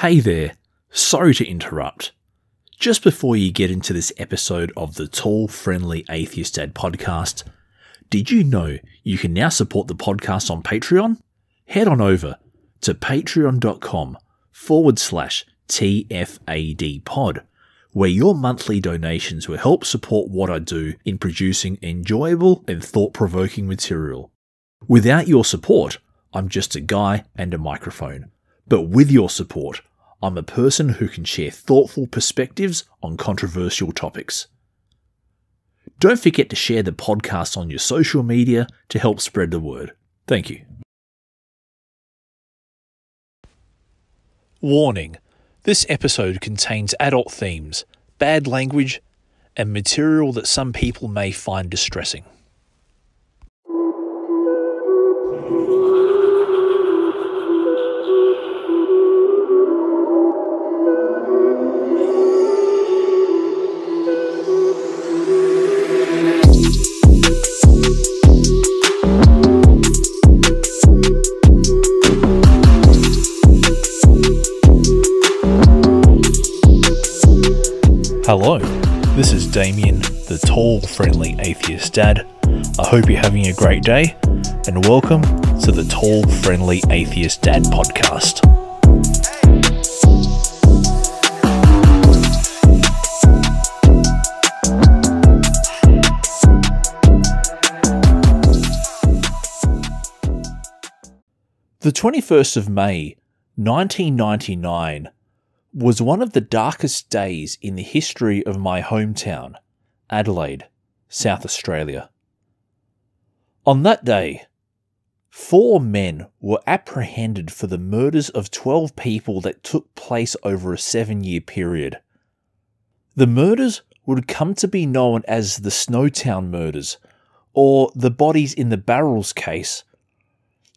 Hey there, sorry to interrupt. Just before you get into this episode of the Tall Friendly Atheist Dad podcast, did you know you can now support the podcast on Patreon? Head on over to patreon.com forward slash TFAD pod, where your monthly donations will help support what I do in producing enjoyable and thought provoking material. Without your support, I'm just a guy and a microphone. But with your support, I'm a person who can share thoughtful perspectives on controversial topics. Don't forget to share the podcast on your social media to help spread the word. Thank you. Warning this episode contains adult themes, bad language, and material that some people may find distressing. Hello, this is Damien, the tall, friendly atheist dad. I hope you're having a great day, and welcome to the Tall, Friendly Atheist Dad podcast. The 21st of May, 1999, was one of the darkest days in the history of my hometown, Adelaide, South Australia. On that day, four men were apprehended for the murders of 12 people that took place over a seven year period. The murders would come to be known as the Snowtown murders, or the bodies in the barrels case,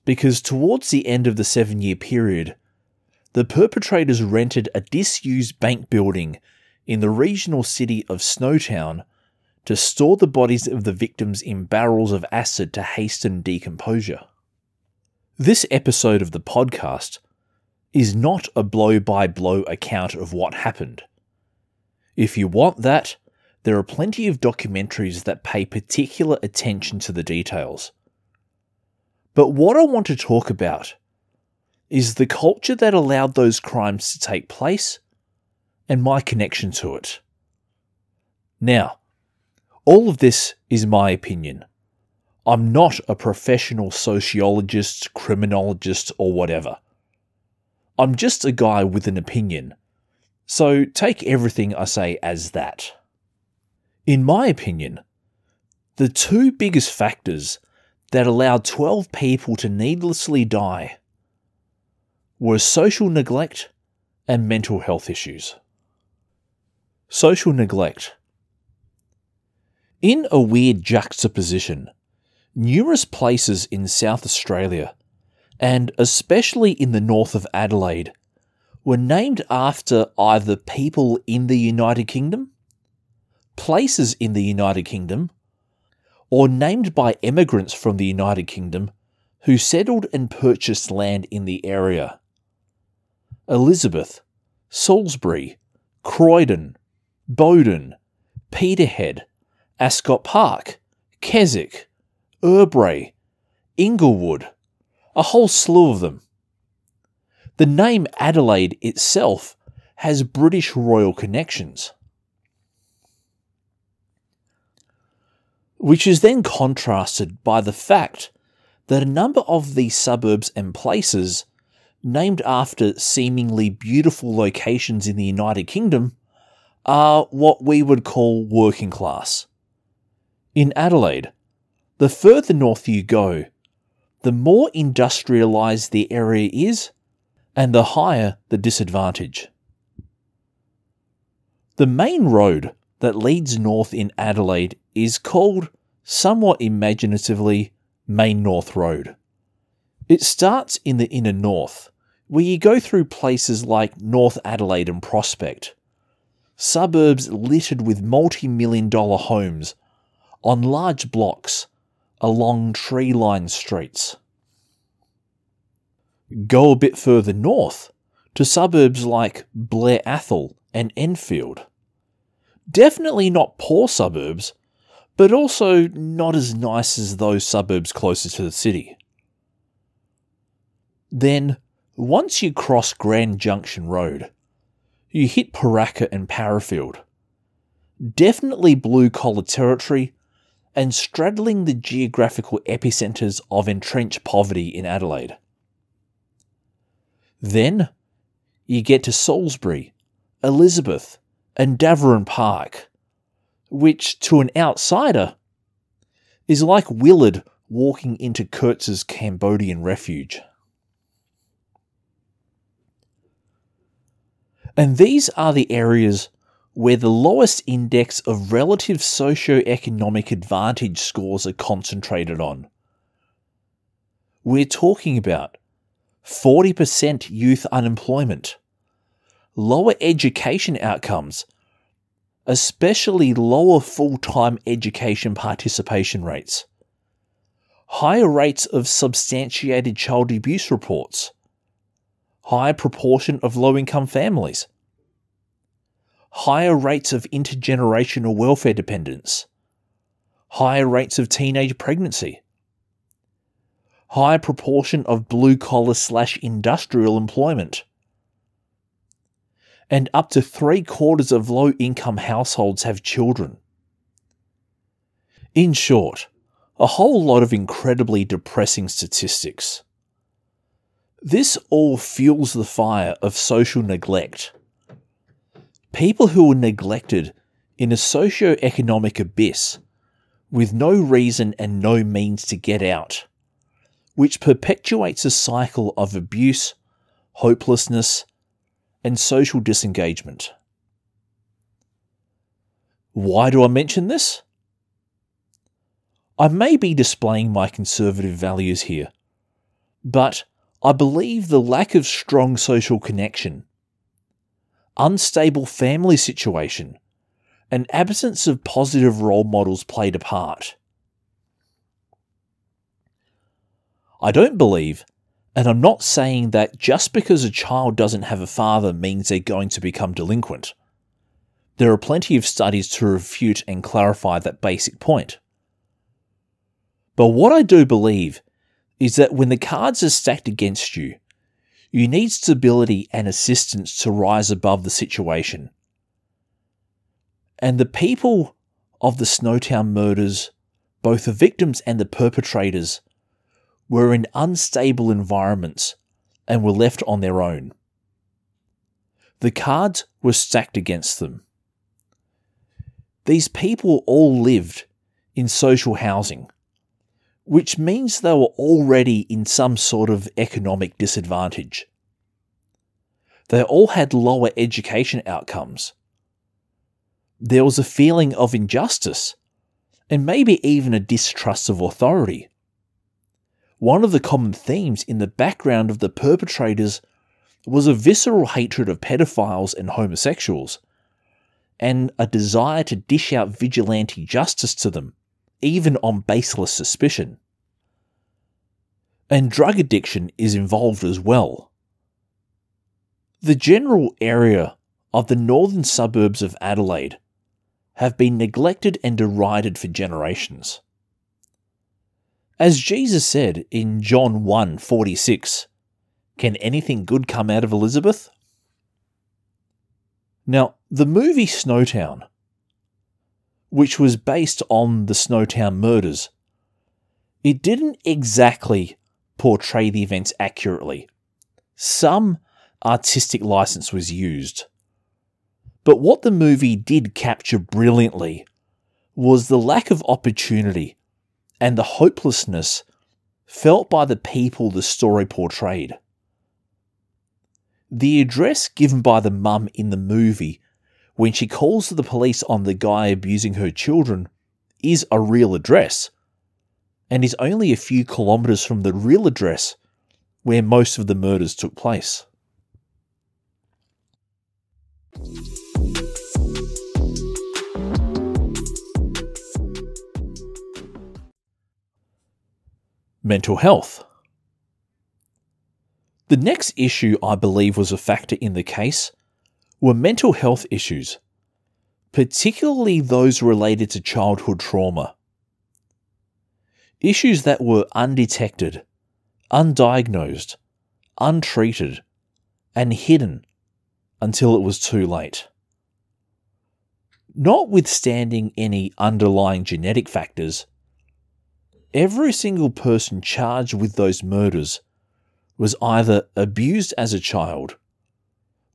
because towards the end of the seven year period, the perpetrators rented a disused bank building in the regional city of Snowtown to store the bodies of the victims in barrels of acid to hasten decomposure. This episode of the podcast is not a blow by blow account of what happened. If you want that, there are plenty of documentaries that pay particular attention to the details. But what I want to talk about is the culture that allowed those crimes to take place and my connection to it. Now, all of this is my opinion. I'm not a professional sociologist, criminologist, or whatever. I'm just a guy with an opinion, so take everything I say as that. In my opinion, the two biggest factors that allowed 12 people to needlessly die were social neglect and mental health issues. Social neglect. In a weird juxtaposition, numerous places in South Australia, and especially in the north of Adelaide, were named after either people in the United Kingdom, places in the United Kingdom, or named by immigrants from the United Kingdom who settled and purchased land in the area. Elizabeth, Salisbury, Croydon, Bowden, Peterhead, Ascot Park, Keswick, Erbray, Inglewood, a whole slew of them. The name Adelaide itself has British royal connections. which is then contrasted by the fact that a number of these suburbs and places named after seemingly beautiful locations in the United Kingdom are what we would call working class. In Adelaide, the further north you go, the more industrialised the area is, and the higher the disadvantage. The main road that leads north in Adelaide is called, somewhat imaginatively, Main North Road. It starts in the inner north, where you go through places like North Adelaide and Prospect, suburbs littered with multi million dollar homes on large blocks along tree lined streets. Go a bit further north to suburbs like Blair Athol and Enfield. Definitely not poor suburbs, but also not as nice as those suburbs closer to the city. Then, once you cross Grand Junction Road, you hit Pooraka and Parafield. Definitely blue collar territory and straddling the geographical epicentres of entrenched poverty in Adelaide. Then you get to Salisbury, Elizabeth, and Davoren Park, which to an outsider is like Willard walking into Kurtz's Cambodian refuge. And these are the areas where the lowest index of relative socio-economic advantage scores are concentrated on. We're talking about 40% youth unemployment, lower education outcomes, especially lower full time education participation rates, higher rates of substantiated child abuse reports, higher proportion of low income families, higher rates of intergenerational welfare dependence, higher rates of teenage pregnancy, higher proportion of blue collar slash industrial employment, and up to three quarters of low income households have children. In short, a whole lot of incredibly depressing statistics. This all fuels the fire of social neglect. People who are neglected in a socio-economic abyss with no reason and no means to get out, which perpetuates a cycle of abuse, hopelessness, and social disengagement. Why do I mention this? I may be displaying my conservative values here, but I believe the lack of strong social connection, unstable family situation, and absence of positive role models played a part. I don't believe, and I'm not saying that just because a child doesn't have a father means they're going to become delinquent. There are plenty of studies to refute and clarify that basic point. But what I do believe is that when the cards are stacked against you, you need stability and assistance to rise above the situation. And the people of the Snowtown murders, both the victims and the perpetrators, were in unstable environments and were left on their own. The cards were stacked against them. These people all lived in social housing which means they were already in some sort of economic disadvantage. They all had lower education outcomes. There was a feeling of injustice, and maybe even a distrust of authority. One of the common themes in the background of the perpetrators was a visceral hatred of pedophiles and homosexuals, and a desire to dish out vigilante justice to them even on baseless suspicion. And drug addiction is involved as well. The general area of the northern suburbs of Adelaide have been neglected and derided for generations. As Jesus said in John 1:46, can anything good come out of Elizabeth? Now, the movie Snowtown which was based on the Snowtown murders, it didn't exactly portray the events accurately. Some artistic license was used. But what the movie did capture brilliantly was the lack of opportunity and the hopelessness felt by the people the story portrayed. The address given by the mum in the movie when she calls the police on the guy abusing her children is a real address and is only a few kilometres from the real address where most of the murders took place. Mental health. The next issue I believe was a factor in the case were mental health issues, particularly those related to childhood trauma. Issues that were undetected, undiagnosed, untreated, and hidden until it was too late. Notwithstanding any underlying genetic factors, every single person charged with those murders was either abused as a child,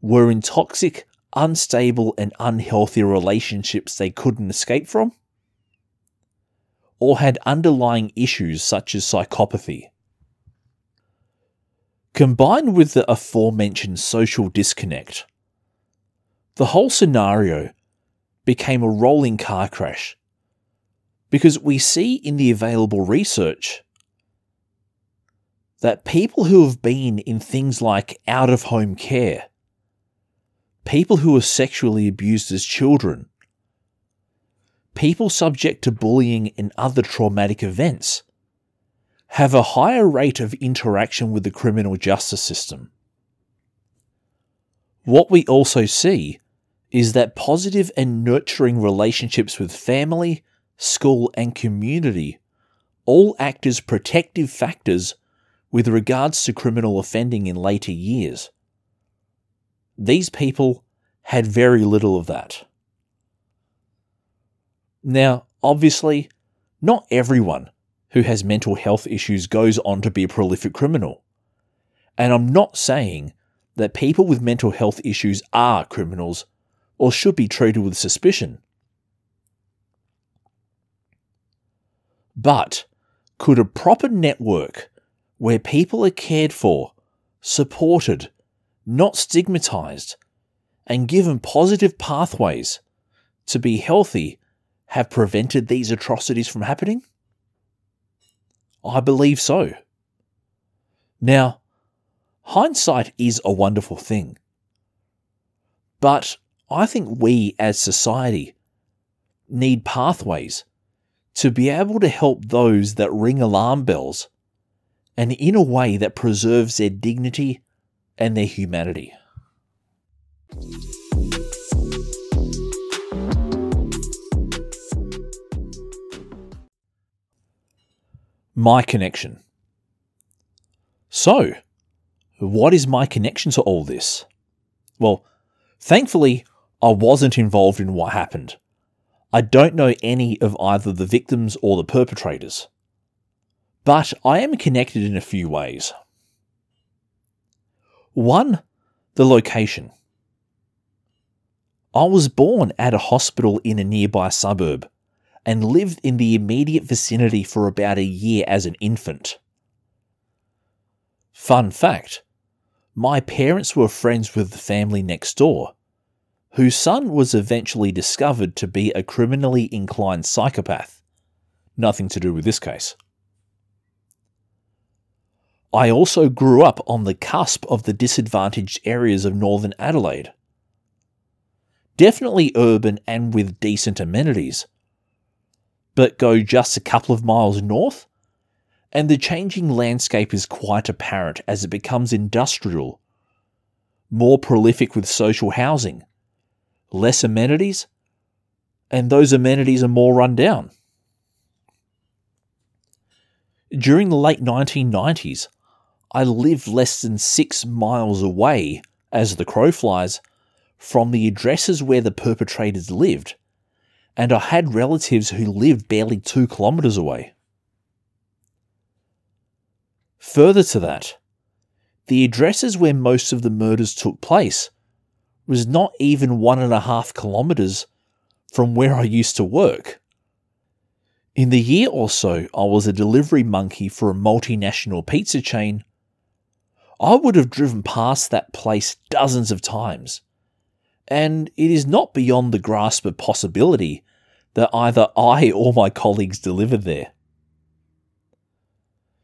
were in toxic, unstable, and unhealthy relationships they couldn't escape from, or had underlying issues such as psychopathy. Combined with the aforementioned social disconnect, the whole scenario became a rolling car crash because we see in the available research that people who have been in things like out of home care, people who were sexually abused as children, people subject to bullying and other traumatic events, have a higher rate of interaction with the criminal justice system. What we also see is that positive and nurturing relationships with family, school, and community all act as protective factors with regards to criminal offending in later years. These people had very little of that. Now, obviously, not everyone who has mental health issues goes on to be a prolific criminal. And I'm not saying that people with mental health issues are criminals or should be treated with suspicion. But could a proper network where people are cared for, supported, not stigmatized, and given positive pathways to be healthy have prevented these atrocities from happening? I believe so. Now, hindsight is a wonderful thing. But I think we as society need pathways to be able to help those that ring alarm bells and in a way that preserves their dignity and their humanity. My connection. So, what is my connection to all this? Well, thankfully, I wasn't involved in what happened. I don't know any of either the victims or the perpetrators. But I am connected in a few ways. One, the location. I was born at a hospital in a nearby suburb and lived in the immediate vicinity for about a year as an infant. Fun fact my parents were friends with the family next door whose son was eventually discovered to be a criminally inclined psychopath. Nothing to do with this case. I also grew up on the cusp of the disadvantaged areas of northern Adelaide. Definitely urban and with decent amenities. But go just a couple of miles north, and the changing landscape is quite apparent as it becomes industrial, more prolific with social housing, less amenities, and those amenities are more run down. During the late 1990s, I lived less than six miles away, as the crow flies, from the addresses where the perpetrators lived, and I had relatives who lived barely two kilometres away. Further to that, the addresses where most of the murders took place was not even one and a half kilometres from where I used to work. In the year or so I was a delivery monkey for a multinational pizza chain, I would have driven past that place dozens of times. And it is not beyond the grasp of possibility that either I or my colleagues delivered there.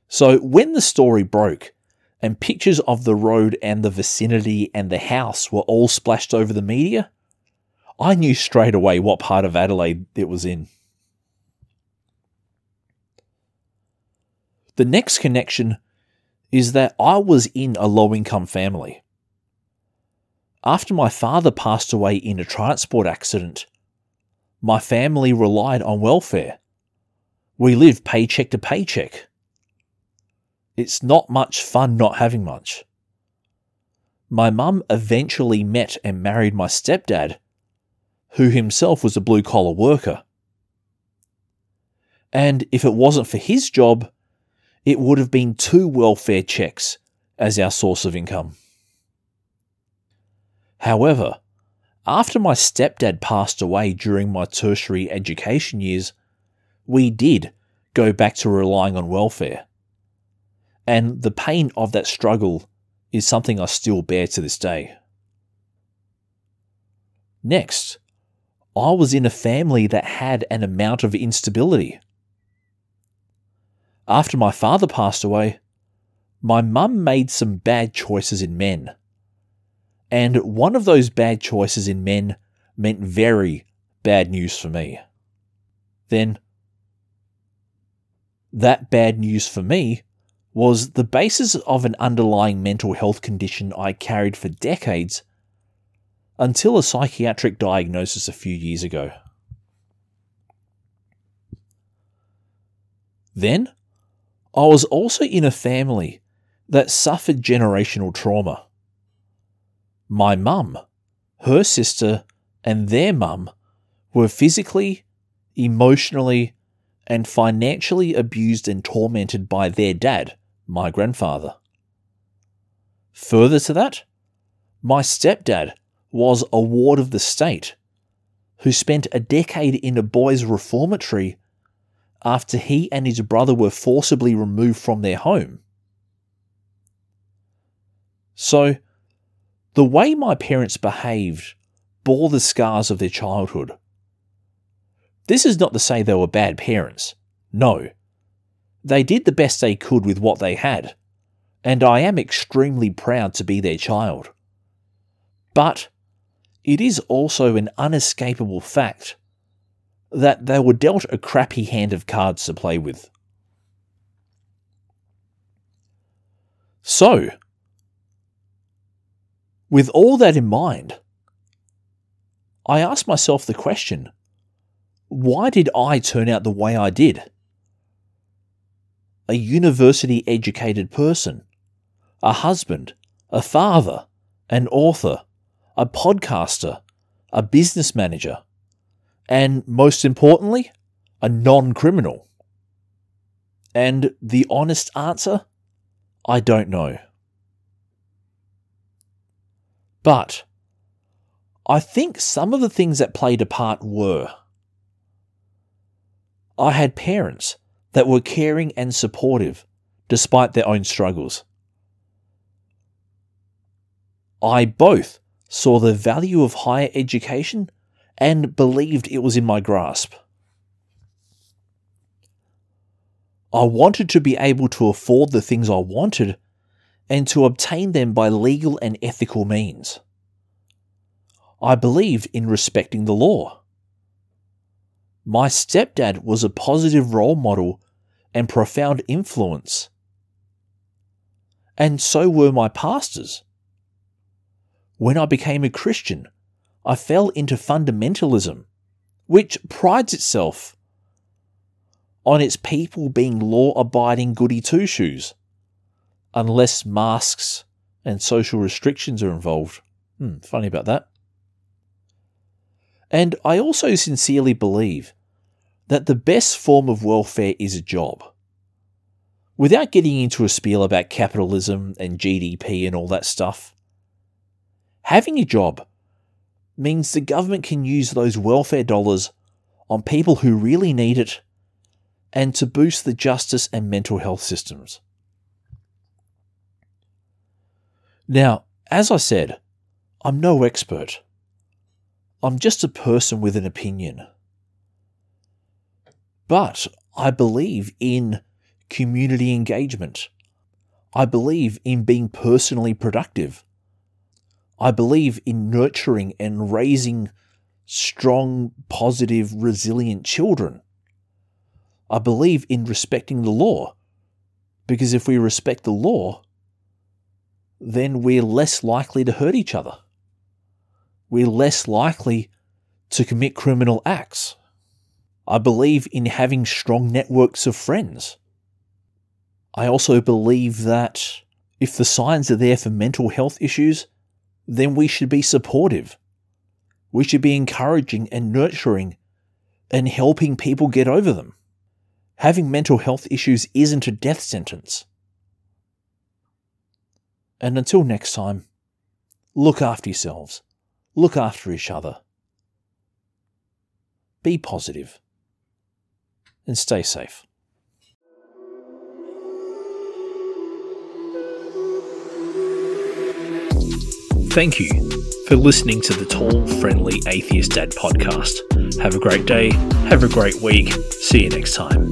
So when the story broke, and pictures of the road and the vicinity and the house were all splashed over the media, I knew straight away what part of Adelaide it was in. The next connection is that I was in a low income family. After my father passed away in a transport accident, my family relied on welfare. We lived paycheck to paycheck. It's not much fun not having much. My mum eventually met and married my stepdad, who himself was a blue collar worker. And if it wasn't for his job, it would have been two welfare checks as our source of income. However, after my stepdad passed away during my tertiary education years, we did go back to relying on welfare. And the pain of that struggle is something I still bear to this day. Next, I was in a family that had an amount of instability. After my father passed away, my mum made some bad choices in men. And one of those bad choices in men meant very bad news for me. Then, that bad news for me was the basis of an underlying mental health condition I carried for decades until a psychiatric diagnosis a few years ago. Then, I was also in a family that suffered generational trauma. My mum, her sister, and their mum were physically, emotionally, and financially abused and tormented by their dad my grandfather. Further to that, my stepdad was a ward of the state who spent a decade in a boys' reformatory after he and his brother were forcibly removed from their home. So, the way my parents behaved bore the scars of their childhood. This is not to say they were bad parents. No, they did the best they could with what they had, and I am extremely proud to be their child. But it is also an unescapable fact that they were dealt a crappy hand of cards to play with. So, with all that in mind, I asked myself the question why did I turn out the way I did? a university educated person, a husband, a father, an author, a podcaster, a business manager, and most importantly, a non criminal? And the honest answer? I don't know. But I think some of the things that played a part were I had parents that were caring and supportive despite their own struggles. I both saw the value of higher education and believed it was in my grasp. I wanted to be able to afford the things I wanted and to obtain them by legal and ethical means. I believed in respecting the law. My stepdad was a positive role model and profound influence. And so were my pastors. When I became a Christian, I fell into fundamentalism, which prides itself on its people being law abiding goody two shoes, unless masks and social restrictions are involved. Hmm, funny about that. And I also sincerely believe that the best form of welfare is a job. Without getting into a spiel about capitalism and GDP and all that stuff, having a job means the government can use those welfare dollars on people who really need it and to boost the justice and mental health systems. Now, as I said, I'm no expert. I'm just a person with an opinion. But I believe in community engagement. I believe in being personally productive. I believe in nurturing and raising strong, positive, resilient children. I believe in respecting the law. Because if we respect the law, then we're less likely to hurt each other. We're less likely to commit criminal acts. I believe in having strong networks of friends. I also believe that if the signs are there for mental health issues, then we should be supportive. We should be encouraging and nurturing and helping people get over them. Having mental health issues isn't a death sentence. And until next time, look after yourselves, look after each other, be positive, and stay safe. Thank you for listening to the Tall, Friendly Atheist Dad podcast. Have a great day, have a great week. See you next time.